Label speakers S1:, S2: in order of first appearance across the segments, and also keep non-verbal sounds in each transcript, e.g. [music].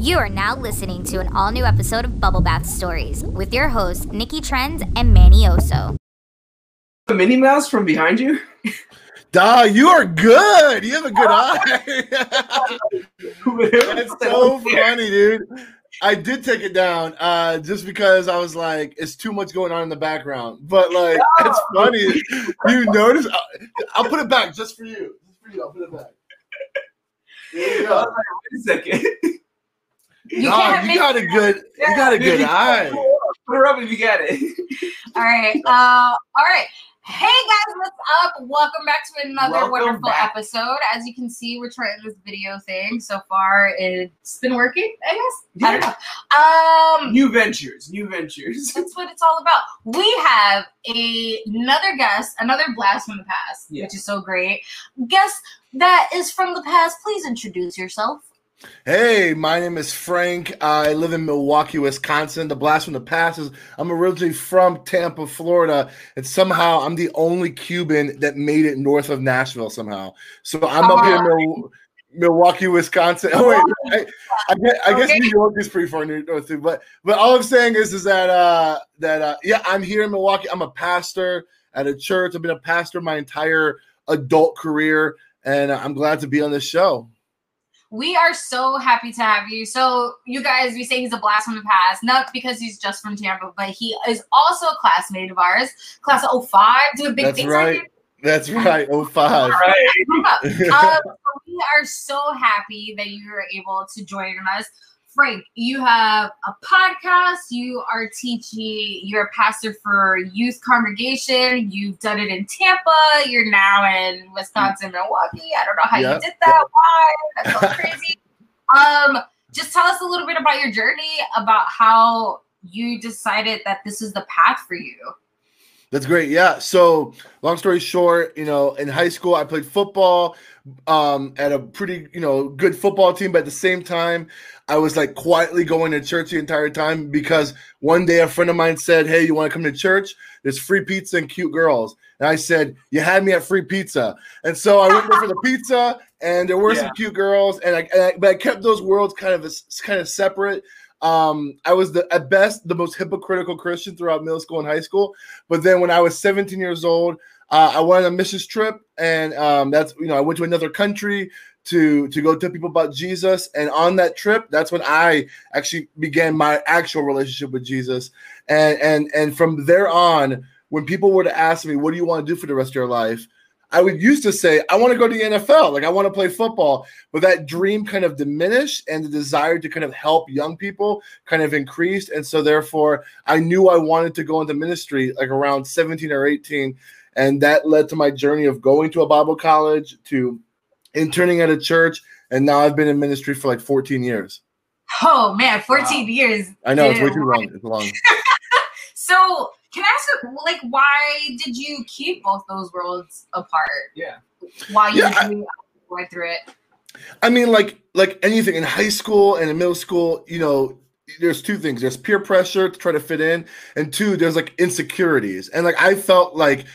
S1: You are now listening to an all new episode of Bubble Bath Stories with your hosts, Nikki Trends and Manny Oso.
S2: The Minnie Mouse from behind you? [laughs]
S3: Duh, you are good. You have a good [laughs] eye. [laughs] That's so funny, dude. I did take it down uh, just because I was like, it's too much going on in the background. But like, no. it's funny. You notice? I'll, I'll, put it back just for you. Just for you. I'll put it back. There you go.
S2: Wait a second.
S3: You, no, you got a good. You got a good eye.
S2: Put her up if you got it. [laughs]
S4: all right. Uh, all right. Hey guys, what's up? Welcome back to another Welcome wonderful back. episode. As you can see, we're trying this video thing. So far, it's been working, I guess. Yeah. I don't
S2: know. Um, new ventures, new ventures. [laughs]
S4: That's what it's all about. We have a, another guest, another blast from the past, yeah. which is so great. Guest that is from the past. Please introduce yourself.
S3: Hey, my name is Frank. I live in Milwaukee, Wisconsin. The blast from the past is I'm originally from Tampa, Florida, and somehow I'm the only Cuban that made it north of Nashville somehow. So I'm up here in Mil- Milwaukee, Wisconsin. [laughs] Oh wait, I, I, guess, I guess New York is pretty far north too. But but all I'm saying is is that uh that uh yeah, I'm here in Milwaukee. I'm a pastor at a church. I've been a pastor my entire adult career, and I'm glad to be on this show.
S4: We are so happy to have you. So, you guys, we say he's a blast from the past, not because he's just from Tampa, but he is also a classmate of ours, class of 05, doing big
S3: That's
S4: things.
S3: Right. That's right, 05.
S4: right. [laughs] um, [laughs] we are so happy that you were able to join us. Frank, you have a podcast. You are teaching. You're a pastor for youth congregation. You've done it in Tampa. You're now in Wisconsin, Milwaukee. I don't know how yep. you did that. Why? That's so crazy. [laughs] um, just tell us a little bit about your journey, about how you decided that this is the path for you.
S3: That's great. Yeah. So, long story short, you know, in high school, I played football um, at a pretty, you know, good football team. But at the same time, I was like quietly going to church the entire time because one day a friend of mine said, Hey, you want to come to church? There's free pizza and cute girls. And I said, You had me at free pizza. And so I went there for the [laughs] pizza, and there were yeah. some cute girls. And I, and I, but I kept those worlds kind of kind of separate. Um, I was the at best the most hypocritical Christian throughout middle school and high school. But then when I was 17 years old, uh, I went on a missions trip, and um, that's you know I went to another country to to go tell people about Jesus. And on that trip, that's when I actually began my actual relationship with Jesus. And and and from there on, when people were to ask me, "What do you want to do for the rest of your life?" I would used to say, I want to go to the NFL, like I want to play football, but that dream kind of diminished and the desire to kind of help young people kind of increased. And so, therefore, I knew I wanted to go into ministry like around 17 or 18. And that led to my journey of going to a Bible college, to interning at a church, and now I've been in ministry for like 14 years.
S4: Oh man, 14 wow. years.
S3: I know, it's way too long. It's long. [laughs]
S4: so can I ask you, like, why did you keep both those worlds apart?
S2: Yeah.
S4: Why you yeah, went through it?
S3: I mean, like, like anything in high school and in middle school, you know, there's two things. There's peer pressure to try to fit in, and two, there's like insecurities. And like I felt like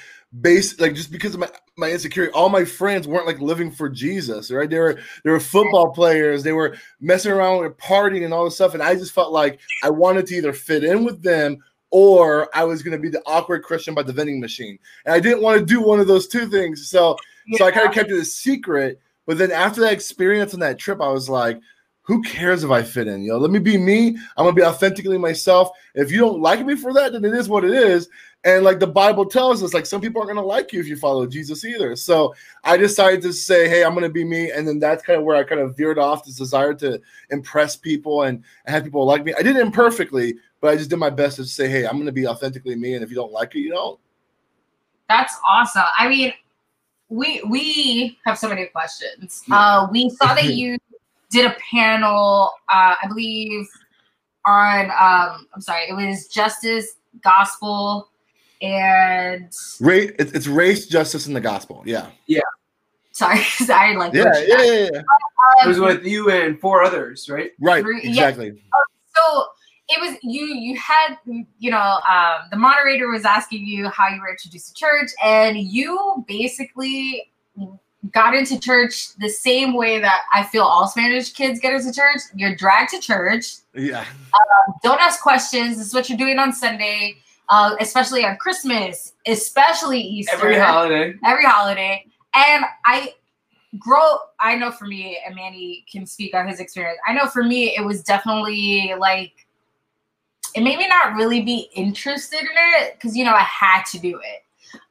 S3: based like just because of my, my insecurity, all my friends weren't like living for Jesus, right? They were they were football players, they were messing around with partying and all this stuff. And I just felt like I wanted to either fit in with them or I was going to be the awkward Christian by the vending machine. And I didn't want to do one of those two things. So, yeah. so I kind of kept it a secret. But then after that experience on that trip, I was like, who cares if I fit in? You know, let me be me. I'm gonna be authentically myself. If you don't like me for that, then it is what it is. And like the Bible tells us, like some people aren't gonna like you if you follow Jesus either. So I decided to say, hey, I'm gonna be me. And then that's kind of where I kind of veered off this desire to impress people and have people like me. I did it imperfectly, but I just did my best to say, hey, I'm going to be authentically me, and if you don't like it, you don't.
S4: That's awesome. I mean, we we have so many questions. Yeah. Uh, we saw that [laughs] you did a panel, uh, I believe, on um, I'm sorry, it was justice, gospel, and
S3: race. It's race, justice, and the gospel. Yeah.
S2: Yeah.
S4: Sorry, [laughs] I like.
S3: Yeah, yeah, yeah, yeah. Um,
S2: it was with you and four others, right?
S3: Right. Exactly. Yeah.
S4: So it was you you had you know um, the moderator was asking you how you were introduced to church and you basically got into church the same way that I feel all Spanish kids get into church. You're dragged to church.
S3: Yeah.
S4: Don't ask questions. This is what you're doing on Sunday, uh, especially on Christmas, especially Easter.
S2: Every holiday.
S4: every holiday. And I grow I know for me, and Manny can speak on his experience. I know for me, it was definitely like it made me not really be interested in it because you know I had to do it.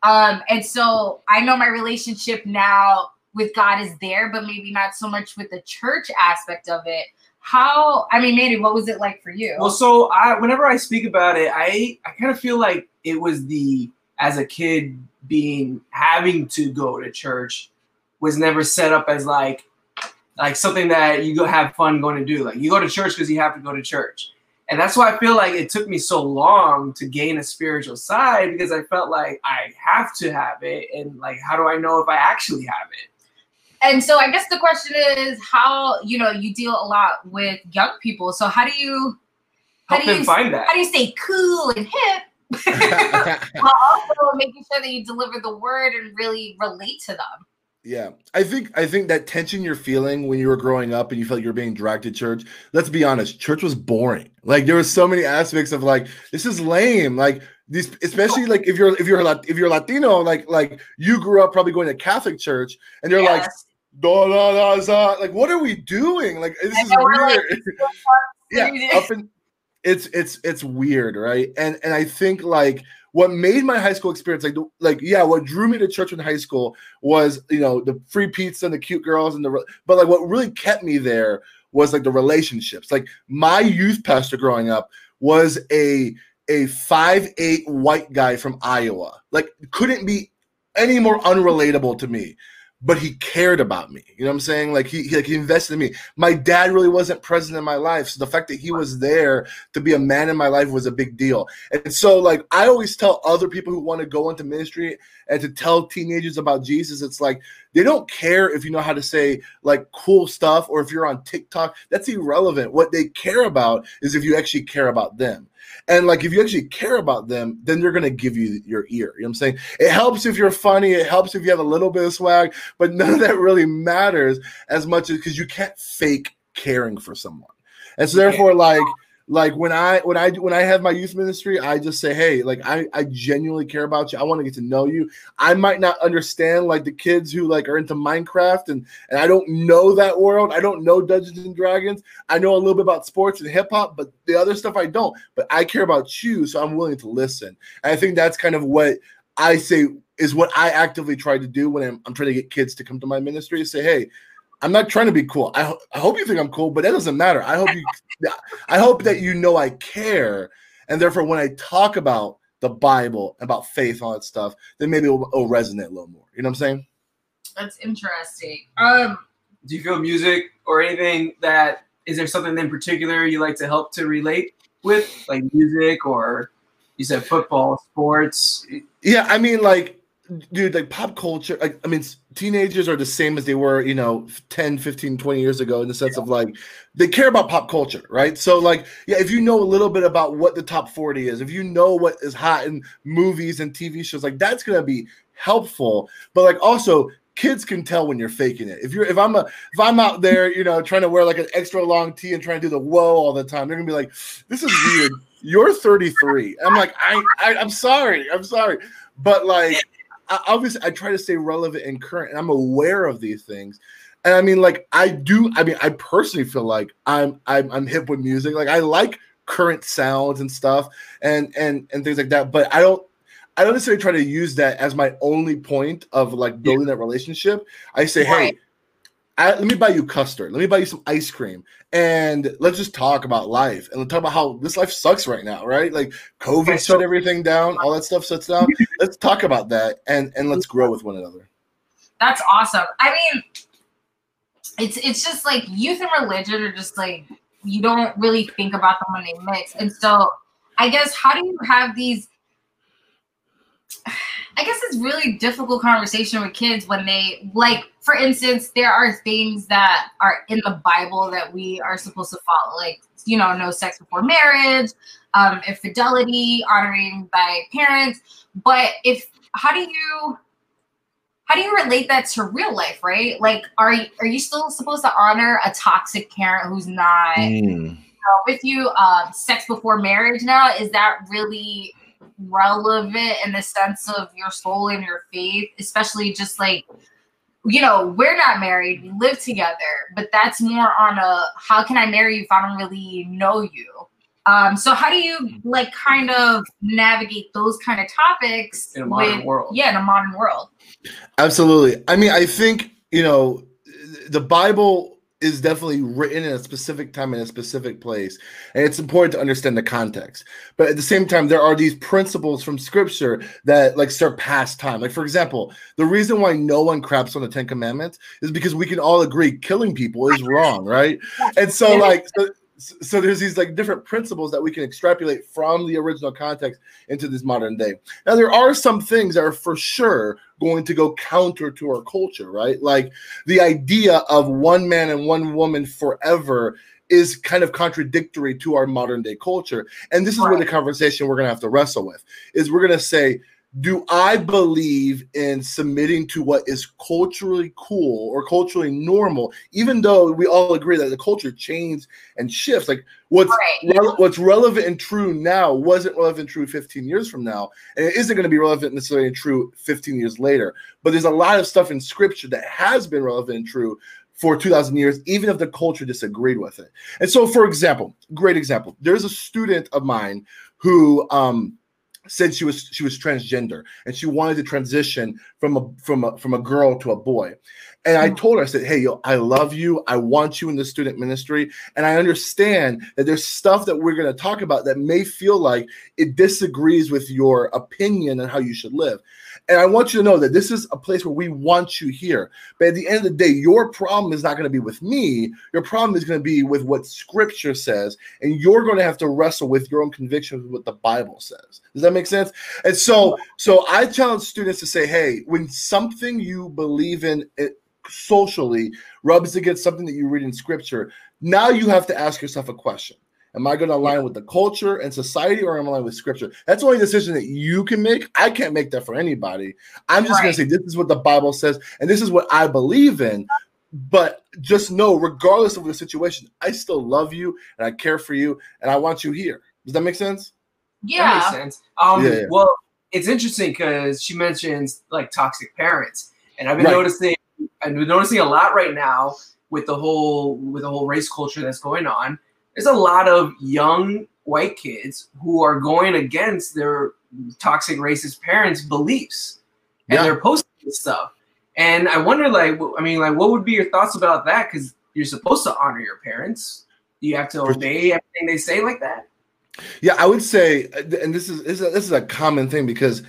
S4: Um, and so I know my relationship now with God is there, but maybe not so much with the church aspect of it. How I mean, Manny, what was it like for you?
S2: Well, so I whenever I speak about it, I I kind of feel like it was the as a kid being having to go to church was never set up as like like something that you go have fun going to do. Like you go to church because you have to go to church. And that's why I feel like it took me so long to gain a spiritual side because I felt like I have to have it. And like, how do I know if I actually have it?
S4: and so I guess the question is how you know you deal a lot with young people. So how do you how
S2: Help
S4: do
S2: them
S4: you
S2: find that.
S4: how do you stay cool and hip [laughs] [laughs] while also making sure that you deliver the word and really relate to them?
S3: Yeah, I think I think that tension you're feeling when you were growing up and you felt you're being dragged to church. Let's be honest, church was boring. Like there was so many aspects of like this is lame. Like these, especially like if you're if you're if you're Latino, like like you grew up probably going to Catholic church, and you're like, da, da, da, da. like what are we doing? Like this is
S4: we're like,
S3: weird. [laughs]
S4: Yeah.
S3: yeah, up and it's it's it's weird, right? And and I think like what made my high school experience like like yeah, what drew me to church in high school was you know the free pizza and the cute girls and the but like what really kept me there was like the relationships. Like my youth pastor growing up was a a five eight white guy from Iowa. Like couldn't be any more unrelatable to me. But he cared about me. You know what I'm saying? Like he, he like he invested in me. My dad really wasn't present in my life. So the fact that he was there to be a man in my life was a big deal. And so like I always tell other people who want to go into ministry and to tell teenagers about Jesus, it's like they don't care if you know how to say like cool stuff or if you're on TikTok. That's irrelevant. What they care about is if you actually care about them. And like if you actually care about them, then they're gonna give you your ear. You know what I'm saying? It helps if you're funny, it helps if you have a little bit of swag, but [laughs] none of that really matters as much as because you can't fake caring for someone. And so therefore, like like when I when I when I have my youth ministry, I just say, hey, like I I genuinely care about you. I want to get to know you. I might not understand like the kids who like are into Minecraft and and I don't know that world. I don't know Dungeons and Dragons. I know a little bit about sports and hip hop, but the other stuff I don't. But I care about you, so I'm willing to listen. And I think that's kind of what I say is what I actively try to do when I'm, I'm trying to get kids to come to my ministry. Is say, hey, I'm not trying to be cool. I, ho- I hope you think I'm cool, but that doesn't matter. I hope you, [laughs] I hope that you know I care, and therefore when I talk about the Bible, about faith, all that stuff, then maybe it'll, it'll resonate a little more. You know what I'm saying?
S4: That's interesting. Um,
S2: Do you feel music or anything that is there something in particular you like to help to relate with, like music or you said football, sports?
S3: Yeah, I mean, like, dude, like pop culture, like, I mean, s- teenagers are the same as they were, you know, 10, 15, 20 years ago in the sense of like, they care about pop culture, right? So, like, yeah, if you know a little bit about what the top 40 is, if you know what is hot in movies and TV shows, like, that's going to be helpful. But, like, also, kids can tell when you're faking it. If you're, if I'm a, if I'm out there, you know, trying to wear like an extra long tee and trying to do the whoa all the time, they're gonna be like, this is weird. You're 33. I'm like, I, I I'm sorry. I'm sorry. But like, I, obviously, I try to stay relevant and current, and I'm aware of these things. And I mean, like, I do. I mean, I personally feel like I'm I'm, I'm hip with music. Like, I like current sounds and stuff, and and and things like that. But I don't. I don't necessarily try to use that as my only point of like building that relationship. I say,
S4: Right.
S3: hey, I, let me buy you custard. Let me buy you some ice cream, and let's just talk about life and let's talk about how this life sucks right now, right? Like COVID
S2: Okay, so-
S3: shut everything down, all that stuff shuts down. [laughs] let's talk about that and and let's grow with one another.
S4: that's awesome. I mean, it's it's just like youth and religion are just like you don't really think about them when they mix. And so I guess how do you have these [sighs] I guess it's really difficult conversation with kids when they like for instance there are things that are in the Bible that we are supposed to follow like you know no sex before marriage um infidelity honoring by parents but if how do you how do you relate that to real life, right? Like, are you, are you still supposed to honor a toxic parent who's not
S3: Mm.
S4: with you? Um, sex before marriage now is that really relevant in the sense of your soul and your faith, especially just like you know, we're not married, we live together, but that's more on a how can I marry you if I don't really know you? Um, so how do you like kind of navigate those kind of topics
S2: In a modern world.
S4: Yeah, in a modern world.
S3: Absolutely. I mean, I think, you know, the Bible is definitely written in a specific time in a specific place. And it's important to understand the context. But at the same time, there are these principles from scripture that like surpass time. Like, for example, the reason why no one craps on the Ten Commandments is because we can all agree killing people is wrong, right? And so, like, so, so there's these like different principles that we can extrapolate from the original context into this modern day. Now, there are some things that are for sure going to go counter to our culture, right? Like the idea of one man and one woman forever is kind of contradictory to our modern day culture. And this is where the conversation we're going to have to wrestle with is we're going to say, do I believe in submitting to what is culturally cool or culturally normal, even though we all agree that the culture changes and shifts? Like what's
S4: Right.
S3: rele- what's relevant and true now wasn't relevant and true 15 years from now, and it isn't going to be relevant necessarily and true 15 years later. But there's a lot of stuff in scripture that has been relevant and true for 2000 years even if the culture disagreed with it and so for example great example there's a student of mine who um said she was she was transgender and she wanted to transition from a from a from a girl to a boy. And i
S4: Mhm.
S3: told her i said hey yo i love you. I want you in the student ministry. And i understand that there's stuff that we're going to talk about that may feel like it disagrees with your opinion and how you should live and i want you to know that this is a place where we want you here. But at the end of the day your problem is not going to be with me. Your problem is going to be with what scripture says. And you're going to have to wrestle with your own convictions with what the bible says. Does that make sense? And so so i challenge students to say hey when something you believe in it socially rubs against something that you read in scripture now you have to ask yourself a question Am I going to align with the culture and society, or am I align with scripture? That's the only decision that you can make. I can't make that for anybody. I'm just going to say this is what the Bible says, and this is what I believe in. But just know, regardless of the situation, I still love you and I care for you, and I want you here. Does that make sense?
S2: That
S4: Yeah.
S2: makes sense. Um,
S3: Yeah, yeah.
S2: Well, it's interesting because she mentions like toxic parents, and I've been
S3: Right.
S2: noticing. I've been noticing a lot right now with the whole with the whole race culture that's going on. There's a lot of young white kids who are going against their toxic racist parents' beliefs, and
S3: Yeah.
S2: they're posting this stuff. And I wonder, like, I mean, like, what would be your thoughts about that? Because you're supposed to honor your parents. You have to obey everything they say, like that.
S3: Yeah, I would say, uh, and this is this is a, this is a common thing because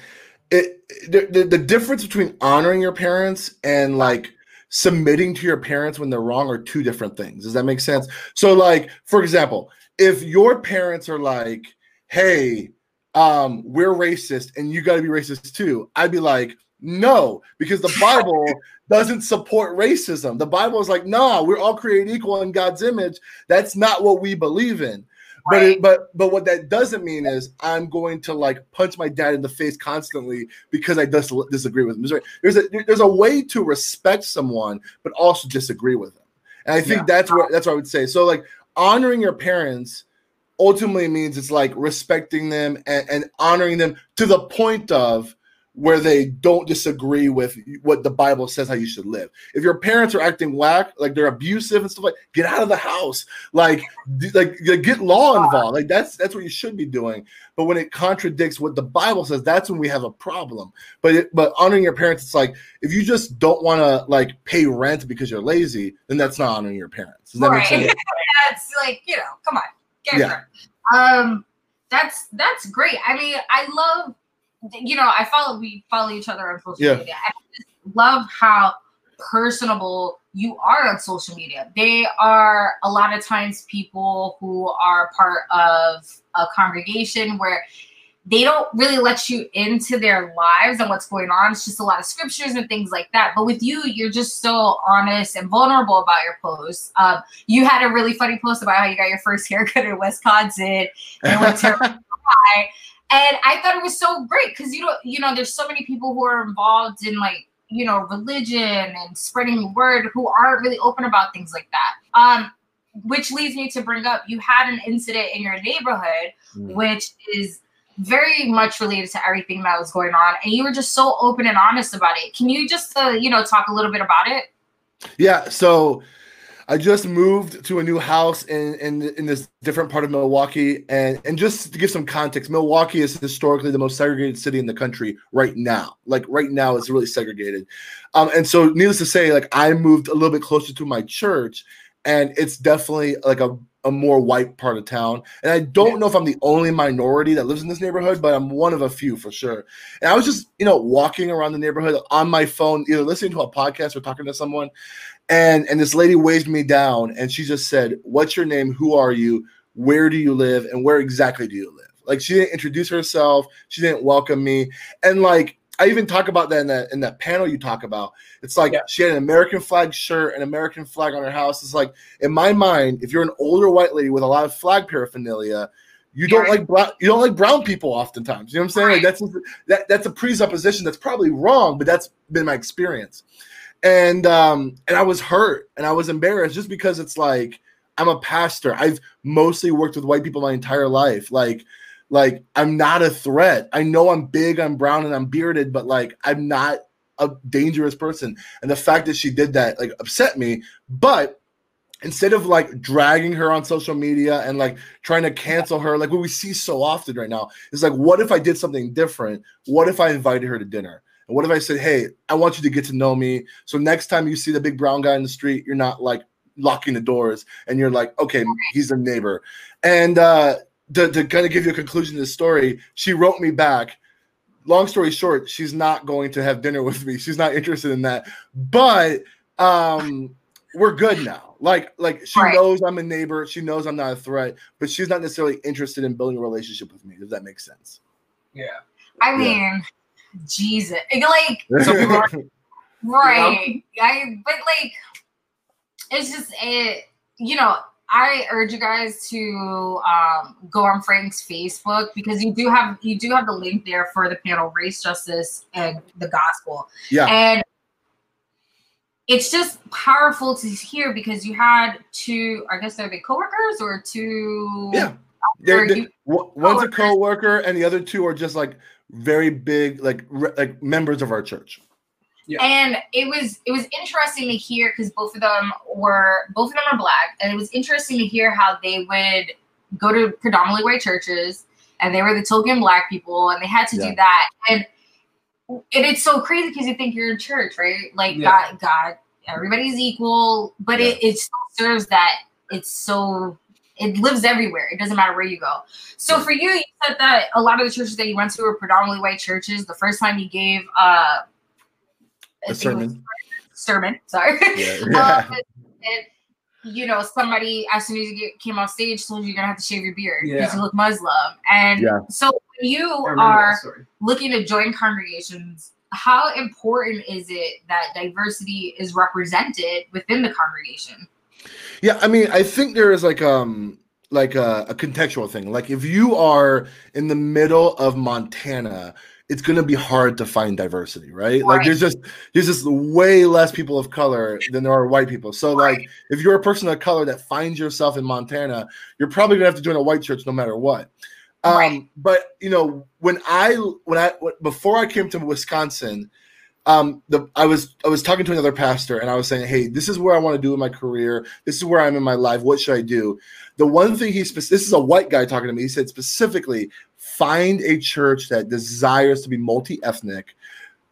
S3: it the, the the difference between honoring your parents and like submitting to your parents when they're wrong are two different things. Does that make sense? So, like for example, if your parents are like, "Hey, um, we're racist and you got to be racist too," I'd be like, "No," because the Bible [laughs] doesn't support racism. The Bible is like, "Nah, we're all created equal in God's image." That's not what we believe in. But it, but but what that doesn't mean is I'm going to like punch my dad in the face constantly because I dis- disagree with him. There's a, there's a there's a way to respect someone but also disagree with them, and I think
S2: Yeah.
S3: that's what that's what I would say. So like honoring your parents ultimately means it's like respecting them and, and honoring them to the point of where they don't disagree with what the Bible says how you should live. If your parents are acting whack, like they're abusive and stuff like, get out of the house. Like, like get law involved. Like that's that's what you should be doing. But when it contradicts what the Bible says, that's when we have a problem. But it, but honoring your parents, it's like if you just don't want to like pay rent because you're lazy, then that's not honoring your parents. Does that make
S4: Right.
S3: sense? [laughs]
S4: that's like you know come on get
S3: Yeah.
S4: yeah. um that's that's great i mean i love you know i follow we follow each other on social
S3: Yeah.
S4: media i just love how personable you are on social media they are a lot of times people who are part of a congregation where they don't really let you into their lives and what's going on. It's just a lot of scriptures and things like that. But with you, you're just so honest and vulnerable about your posts. Um, you had a really funny post about how you got your first haircut in Wisconsin and went to [laughs] and I thought it was so great because you don't, you know, there's so many people who are involved in like, you know, religion and spreading the word who aren't really open about things like that. Um, which leads me to bring up you had an incident in your neighborhood,
S3: Mm.
S4: which is very much related to everything that was going on, and you were just so open and honest about it. Can you just, uh, you know, talk a little bit about it?
S3: Yeah, so I just moved to a new house in, in in this different part of Milwaukee, and and just to give some context, Milwaukee is historically the most segregated city in the country right now. Like right now, it's really segregated, um, and so needless to say, like I moved a little bit closer to my church, and it's definitely like a a more white part of town. And I don't know if I'm the only minority that lives in this neighborhood, but I'm one of a few for sure. And I was just, you know, walking around the neighborhood on my phone, either listening to a podcast or talking to someone. And and this lady waved me down and she just said, What's your name? Who are you? Where do you live? And where exactly do you live? Like she didn't introduce herself, she didn't welcome me. And like I even talk about that in that in that panel you talk about. It's like
S2: Yeah.
S3: she had an American flag shirt, an American flag on her house. It's like in my mind, if you're an older white lady with a lot of flag paraphernalia, you don't
S4: Yeah.
S3: like brown, you don't like brown people oftentimes. You know what I'm saying? Like that's that that's a presupposition that's probably wrong, but that's been my experience. And um and I was hurt and I was embarrassed just because it's like I'm a pastor. I've mostly worked with white people my entire life. Like like I'm not a threat. I know I'm big, I'm brown and I'm bearded, but like I'm not a dangerous person. And the fact that she did that like upset me, but instead of like dragging her on social media and like trying to cancel her like what we see so often right now is like what if i did something different what if i invited her to dinner and what if i said hey i want you to get to know me so next time you see the big brown guy in the street you're not like locking the doors and you're like okay he's a neighbor and uh to, to kind of give you a conclusion to the story she wrote me back long story short she's not going to have dinner with me she's not interested in that but um we're good now. Like, like she
S4: Right.
S3: knows I'm a neighbor. She knows I'm not a threat, but she's not necessarily interested in building a relationship with me. Does that make sense?
S2: Yeah.
S4: I
S3: Yeah.
S4: Mean, Jesus, like [laughs]
S2: Some people are-
S4: right i but like it's just it you know i urge you guys to um go on frank's facebook because you do have you do have the link there for the panel race justice and the gospel
S3: Yeah.
S4: and it's just powerful to hear because you had two i guess they're the coworkers or two
S3: Yeah. They're,
S4: Or
S3: they
S4: you-
S3: one- one's a
S4: coworkers.
S3: coworker, and the other two are just like very big, like re- like members of our church. Yeah.
S4: and it was it was interesting to hear because both of them were both of them are black and it was interesting to hear how they would go to predominantly white churches and they were the token black people and they had to
S3: Yeah.
S4: do that and and it's so crazy because you think you're in church right like
S2: Yeah.
S4: god god everybody's equal but it, it still serves that it's so it lives everywhere it doesn't matter where you go so for you you said that a lot of the churches that you went to were predominantly white churches the first time you gave uh I
S3: A
S4: think was
S3: sermon.
S4: sermon. Sorry.
S3: Yeah. [laughs]
S4: Um,
S3: Yeah.
S4: and, you know, somebody as soon as you get, came off stage told you you're gonna have to shave your beard because
S2: Yeah.
S4: you look Muslim. And
S3: Yeah.
S4: so when you
S2: I remember that
S4: are looking to join congregations, how important is it that diversity is represented within the congregation?
S3: Yeah, I mean, I think there is like um like a, a contextual thing. Like if you are in the middle of Montana, it's gonna be hard to find diversity, right? Like there's just there's just way less people of color than there are white people. So like if you're a person of color that finds yourself in Montana, you're probably gonna have to join a white church no matter what. Um,
S4: Right.
S3: but you know, when I when I before I came to Wisconsin, um, the I was I was talking to another pastor and I was saying, hey, this is where I want to do in my career. This is where I'm in my life. What should I do? The one thing he this is a white guy talking to me. He said specifically, find a church that desires to be multi-ethnic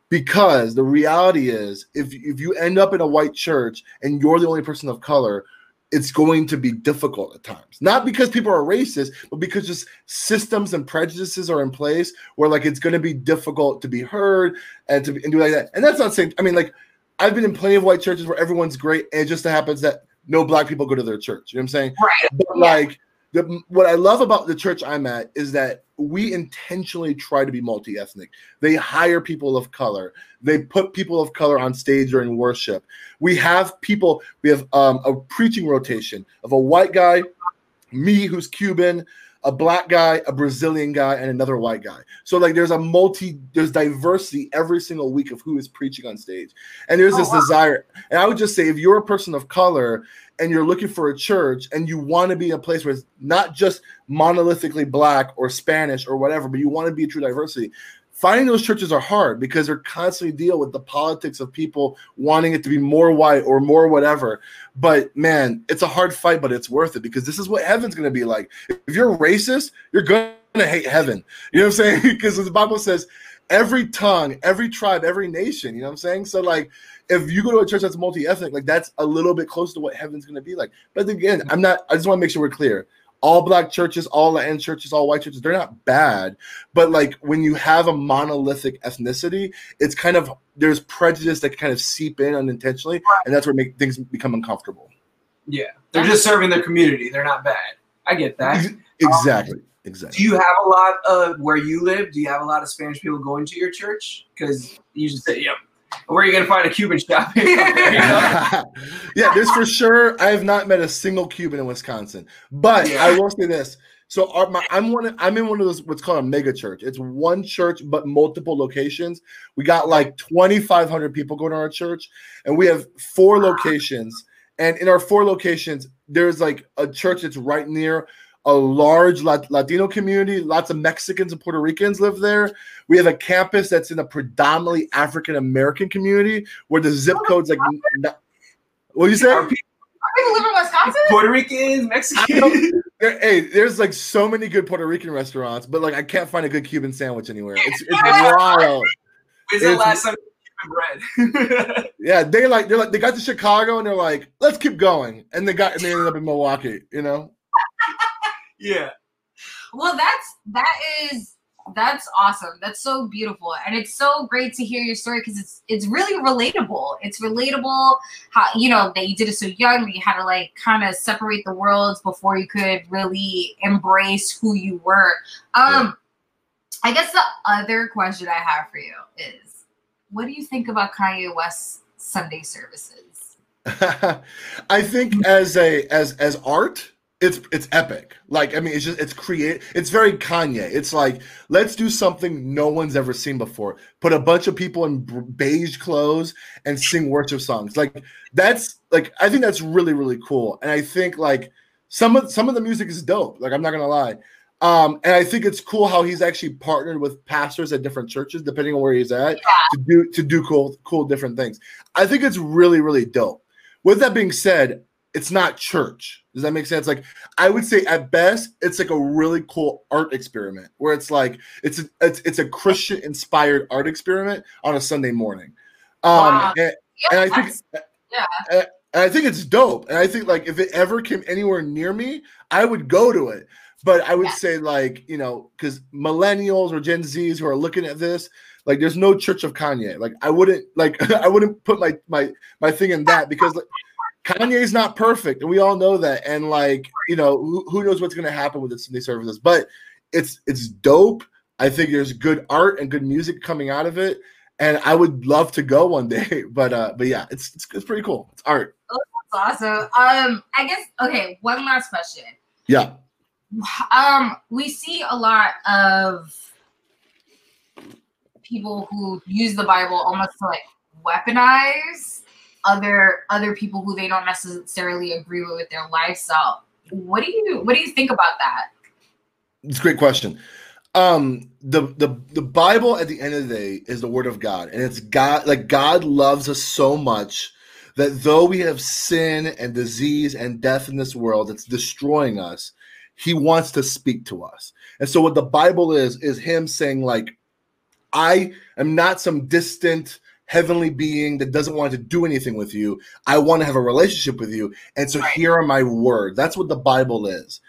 S3: because the reality is if if you end up in a white church and you're the only person of color it's going to be difficult at times not because people are racist but because just systems and prejudices are in place where like it's going to be difficult to be heard and to be, and do like that and that's not saying i mean like i've been in plenty of white churches where everyone's great and it just happens that no black people go to their church you know what i'm saying
S4: Right.
S3: but
S4: Yeah.
S3: like the, what I love about the church I'm at is that we intentionally try to be multi-ethnic. They hire people of color. They put people of color on stage during worship. We have people. We have um, a preaching rotation of a white guy, me who's Cuban, a black guy, a Brazilian guy, and another white guy. So like there's a multi, there's diversity every single week of who is preaching on stage. And there's
S4: Oh,
S3: this
S4: wow.
S3: desire. And I would just say if you're a person of color and you're looking for a church and you want to be in a place where it's not just monolithically black or Spanish or whatever, but you want to be a true diversity. Finding those churches are hard because they're constantly deal with the politics of people wanting it to be more white or more whatever. But man, it's a hard fight, but it's worth it because this is what heaven's going to be like. If you're racist, you're going to hate heaven. You know what I'm saying? [laughs] Because the Bible says every tongue, every tribe, every nation. You know what I'm saying? So like, if you go to a church that's multi-ethnic, like that's a little bit close to what heaven's going to be like. But again, I'm not. I just want to make sure we're clear. All black churches, all Latin churches, all white churches, they're not bad. But like when you have a monolithic ethnicity, it's kind of there's prejudice that can kind of seep in unintentionally, and that's where make things become uncomfortable.
S2: Yeah, they're just serving their community. They're not bad. I get that.
S3: Ex- Exactly.
S2: Do you have a lot of where you live? Do you have a lot of Spanish people going to your church? Because you just say, "Yep." Where are you gonna find a Cuban shop? You [laughs] know? [laughs]
S3: yeah, there's for sure. I have not met a single Cuban in Wisconsin, but
S2: Yeah.
S3: I will say this. So our, my, I'm one. Of, I'm in one of those what's called a mega church. It's one church but multiple locations. We got like 2,500 people going to our church, and we have four locations. And in our four locations, there's like a church that's right near a large Latino community. Lots of Mexicans and Puerto Ricans live there. We have a campus that's in a predominantly African American community where the zip code's like. n- What do you say?
S2: Are people
S4: People live in Wisconsin?
S2: Puerto Ricans, Mexicans.
S3: There, hey, there's like so many good Puerto Rican restaurants, but like I can't find a good Cuban sandwich anywhere. It's, it's [laughs] wild.
S2: When's the
S3: It's-
S2: last time Cuban bread? [laughs]
S3: Yeah, they like they're like they got to Chicago and they're like, let's keep going, and they got and they ended up in Milwaukee. You know,
S2: yeah.
S4: Well, that's that is that's awesome. That's so beautiful, and it's so great to hear your story because it's it's really relatable. It's relatable how you know that you did it so young that you had to like kind of separate the worlds before you could really embrace who you were. Um, I guess the other question I have for you is, what do you think about Kanye West's Sunday services? [laughs]
S3: I think as a as as art, it's it's epic. Like I mean, it's just it's create. It's very Kanye. It's like let's do something no one's ever seen before. Put a bunch of people in beige clothes and sing worship songs. Like that's like I think that's really really cool. And I think like some of some of the music is dope. Like I'm not gonna lie. Um, and I think it's cool how he's actually partnered with pastors at different churches, depending on where he's at, to do to do cool cool different things. I think it's really really dope. With that being said, it's not church. Does that make sense? Like I would say at best, it's like a really cool art experiment where it's like it's a, it's it's a Christian inspired art experiment on a Sunday morning. Um,
S4: Wow.
S3: and,
S4: Yeah,
S3: and I think
S4: that's-
S3: and I think it's dope. And I think like if it ever came anywhere near me, I would go to it. But I would
S4: Yeah.
S3: say like you know because millennials or Gen Zs who are looking at this, like there's no Church of Kanye. Like I wouldn't like [laughs] I wouldn't put my my my thing in that because like, Kanye's not perfect, and we all know that. And like you know who, who knows what's gonna happen with the Sunday services, but it's it's dope. I think there's good art and good music coming out of it, and I would love to go one day. [laughs] But uh, but yeah, it's it's, it's pretty cool. It's art.
S4: That's awesome. Um, I guess okay. One last question.
S3: Yeah.
S4: Um, we see a lot of people who use the Bible almost to like weaponize other other people who they don't necessarily agree with with their lifestyle. What do you what do you think about that?
S3: It's a great question. Um, the the the Bible at the end of the day is the Word of God, and it's God. Like God loves us so much that though we have sin and disease and death in this world that's destroying us, He wants to speak to us. And so, what the Bible is is Him saying, like, I am not some distant heavenly being that doesn't want to do anything with you. I want to have a relationship with you, and so here are my words. That's what the Bible is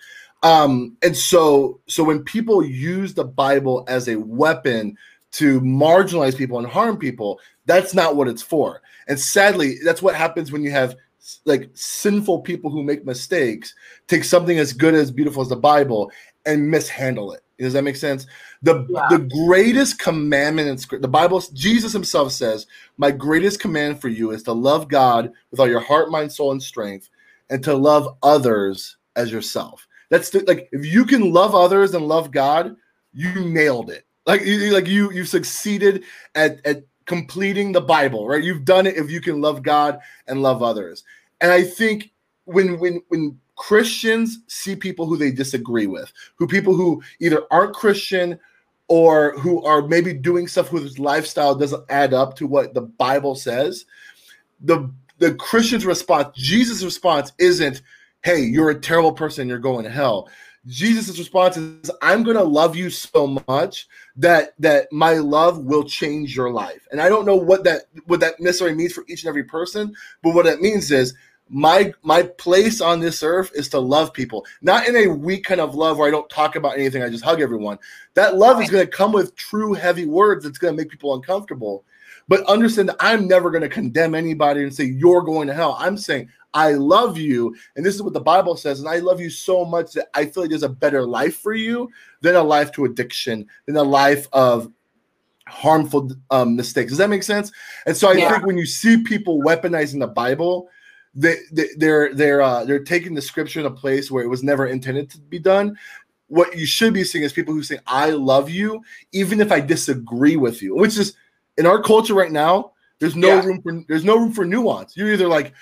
S3: um and so so when people use the bible as a weapon to marginalize people and harm people that's not what it's for and sadly that's what happens when you have like sinful people who make mistakes take something as good as beautiful as the bible and mishandle it does that make sense the
S4: Yeah.
S3: the greatest commandment in script the bible jesus himself says my greatest command for you is to love god with all your heart mind soul and strength and to love others as yourself That's the, like if you can love others and love God, you nailed it. Like you like you you succeeded at at completing the Bible, right? You've done it if you can love God and love others. And I think when when when Christians see people who they disagree with, who people who either aren't Christian or who are maybe doing stuff whose lifestyle doesn't add up to what the Bible says, the the Christian's response, Jesus' response isn't, hey, you're a terrible person, you're going to hell. Jesus' response is, I'm gonna love you so much that that my love will change your life. And I don't know what that what that necessarily means for each and every person, but what it means is my my place on this earth is to love people. Not in a weak kind of love where i don't talk about anything i just hug everyone. That love is going to come with true heavy words that's going to make people uncomfortable. But understand that i'm never going to condemn anybody and say you're going to hell. I'm saying i love you and this is what the bible says and i love you so much that i feel like there's a better life for you than a life to addiction than a life of harmful um, mistakes. Does that make sense? And so i yeah. think when you see people weaponizing the bible they, they they're they're uh, they're taking the scripture in a place where it was never intended to be done. What you should be seeing is people who say, "I love you," even if I disagree with you. Which is in our culture right now. There's no yeah. room for there's no room for nuance. You're either like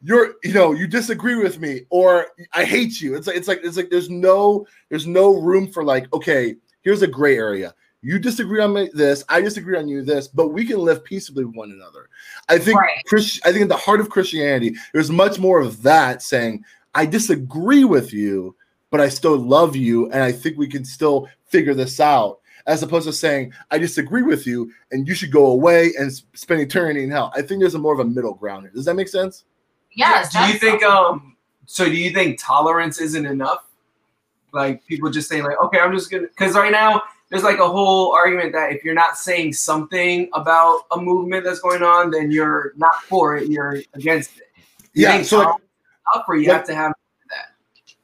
S3: you're you know you disagree with me or I hate you. It's like it's like it's like there's no there's no room for like okay here's a gray area you disagree on me this, I disagree on you this, but we can live peaceably with one another. I think right. Christ, I think in the heart of Christianity, there's much more of that saying, I disagree with you, but I still love you, and I think we can still figure this out. As opposed to saying, I disagree with you and you should go away and spend eternity in hell. I think there's a more of a middle ground here. Does that make sense?
S4: Yes.
S2: Do you think um so do you think tolerance isn't enough? Like people just saying like, okay, I'm just gonna because right now there's like a whole argument that if you're not saying something about a movement that's going on, then you're not for it, you're against it. You
S3: yeah, so like,
S2: up for you like, have to have that.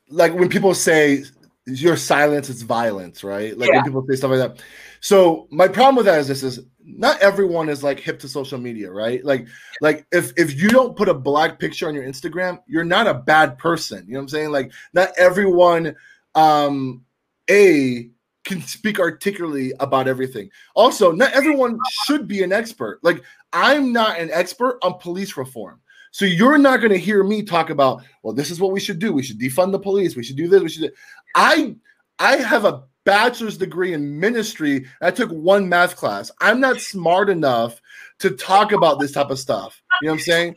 S3: Like when people say your silence is violence, right? Like yeah. when people say stuff like that. So my problem with that is this is not everyone is like hip to social media, right? Like, like if if you don't put a black picture on your Instagram, you're not a bad person. You know what I'm saying? Like, not everyone um a can speak articulately about everything. Also, not everyone should be an expert. Like I'm not an expert on police reform. So you're not going to hear me talk about, well, this is what we should do. We should defund the police. We should do this. We should. Do. I I have a bachelor's degree in ministry. I took one math class. I'm not smart enough to talk about this type of stuff. You know what I'm saying?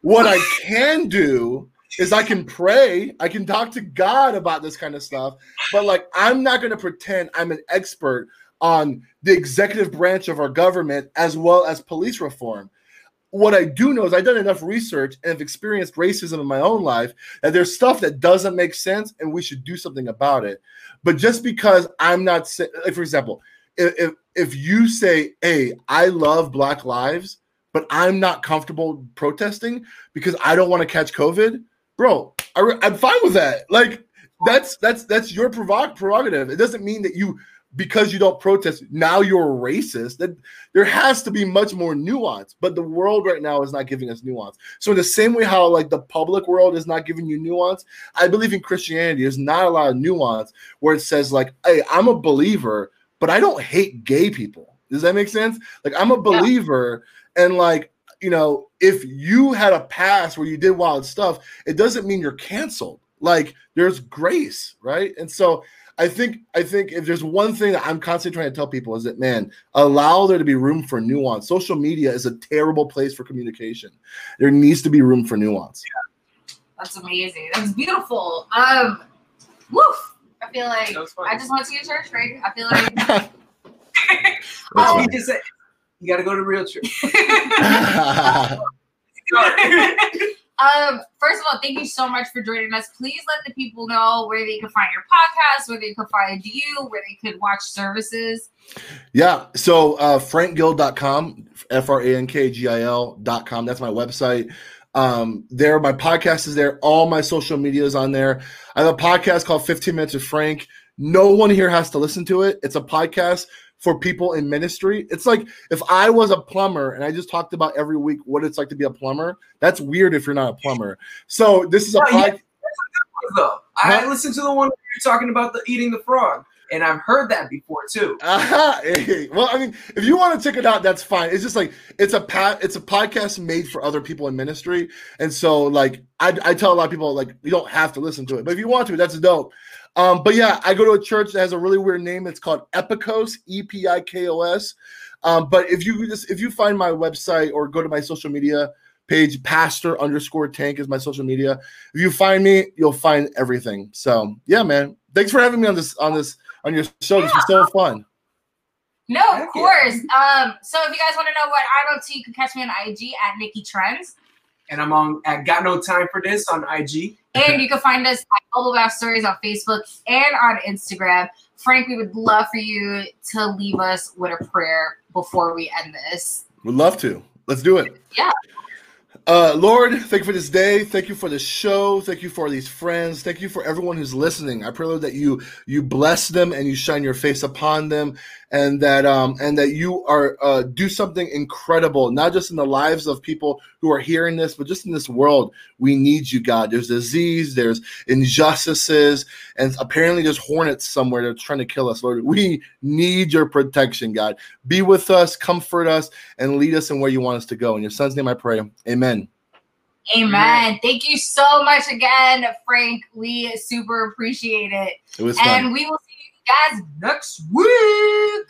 S3: What I can do is I can pray, I can talk to God about this kind of stuff, but like I'm not going to pretend I'm an expert on the executive branch of our government as well as police reform. What I do know is I've done enough research and have experienced racism in my own life that there's stuff that doesn't make sense and we should do something about it. But just because I'm not, like for example, if if you say, "Hey, I love Black lives," but I'm not comfortable protesting because I don't want to catch COVID, bro, I, am fine with that. Like that's that's that's your prerogative. It doesn't mean that you because you don't protest now you're a racist. That there has to be much more nuance. But the world right now is not giving us nuance. So in the same way how like the public world is not giving you nuance, I believe in Christianity there's not a lot of nuance where it says like, "Hey, I'm a believer, but I don't hate gay people." Does that make sense? Like I'm a believer yeah. and like you know, if you had a past where you did wild stuff, it doesn't mean you're canceled. Like there's grace, right? And so I think I think if there's one thing that I'm constantly trying to tell people is that man, allow there to be room for nuance. Social media is a terrible place for communication. There needs to be room for nuance.
S4: Yeah. That's amazing. That's beautiful. Um woof. I feel like I just went to your church, right? I feel like [laughs] [laughs]
S2: oh, he just said you got to go to real trip. [laughs] [laughs]
S4: um, first of all, thank you so much for joining us. Please let the people know where they can find your podcast, where they can find you, where they could watch services.
S3: Yeah. So uh, frankgil.com, F R A N K G I L.com. That's my website. Um, there, my podcast is there. All my social media is on there. I have a podcast called 15 Minutes with Frank. No one here has to listen to it. It's a podcast for people in ministry. It's like if I was a plumber and I just talked about every week what it's like to be a plumber. That's weird if you're not a plumber. So this is a oh, podcast.
S2: though. I
S3: Huh?
S2: listened to the one where you're talking about the eating the frog, and I've heard that before too.
S3: Uh-huh. [laughs] well, I mean, if you want to check it out, that's fine. It's just like it's a pat, it's a podcast made for other people in ministry, and so like I, I tell a lot of people like you don't have to listen to it, but if you want to, that's dope. Um, but yeah, I go to a church that has a really weird name. It's called Epikos, E P I K O S. Um, but if you just if you find my website or go to my social media page, Pastor underscore Tank is my social media. If you find me, you'll find everything. So yeah, man. Thanks for having me on this on this on your show. This was so fun.
S4: No,
S2: Heck
S4: of
S2: yeah.
S4: course. Um, so if you guys want to know what I'm up to, you can catch me on IG at Nikki Trends.
S2: And I'm on. I got no time for this on IG.
S4: And you can find us at Bubble Bath Stories on Facebook and on Instagram. Frank, we would love for you to leave us with a prayer before we end this.
S3: Would love to. Let's do it.
S4: Yeah.
S3: Uh, Lord, thank you for this day. Thank you for the show. Thank you for these friends. Thank you for everyone who's listening. I pray, Lord, that you you bless them and you shine your face upon them, and that um and that you are uh, do something incredible, not just in the lives of people who are hearing this, but just in this world. We need you, God. There's disease, there's injustices, and apparently there's hornets somewhere that's trying to kill us, Lord. We need your protection, God. Be with us, comfort us, and lead us in where you want us to go. In your son's name I pray. Amen.
S4: Amen. Thank you so much again, Frank. We super appreciate it.
S3: It was fun.
S4: And we will see you guys next week.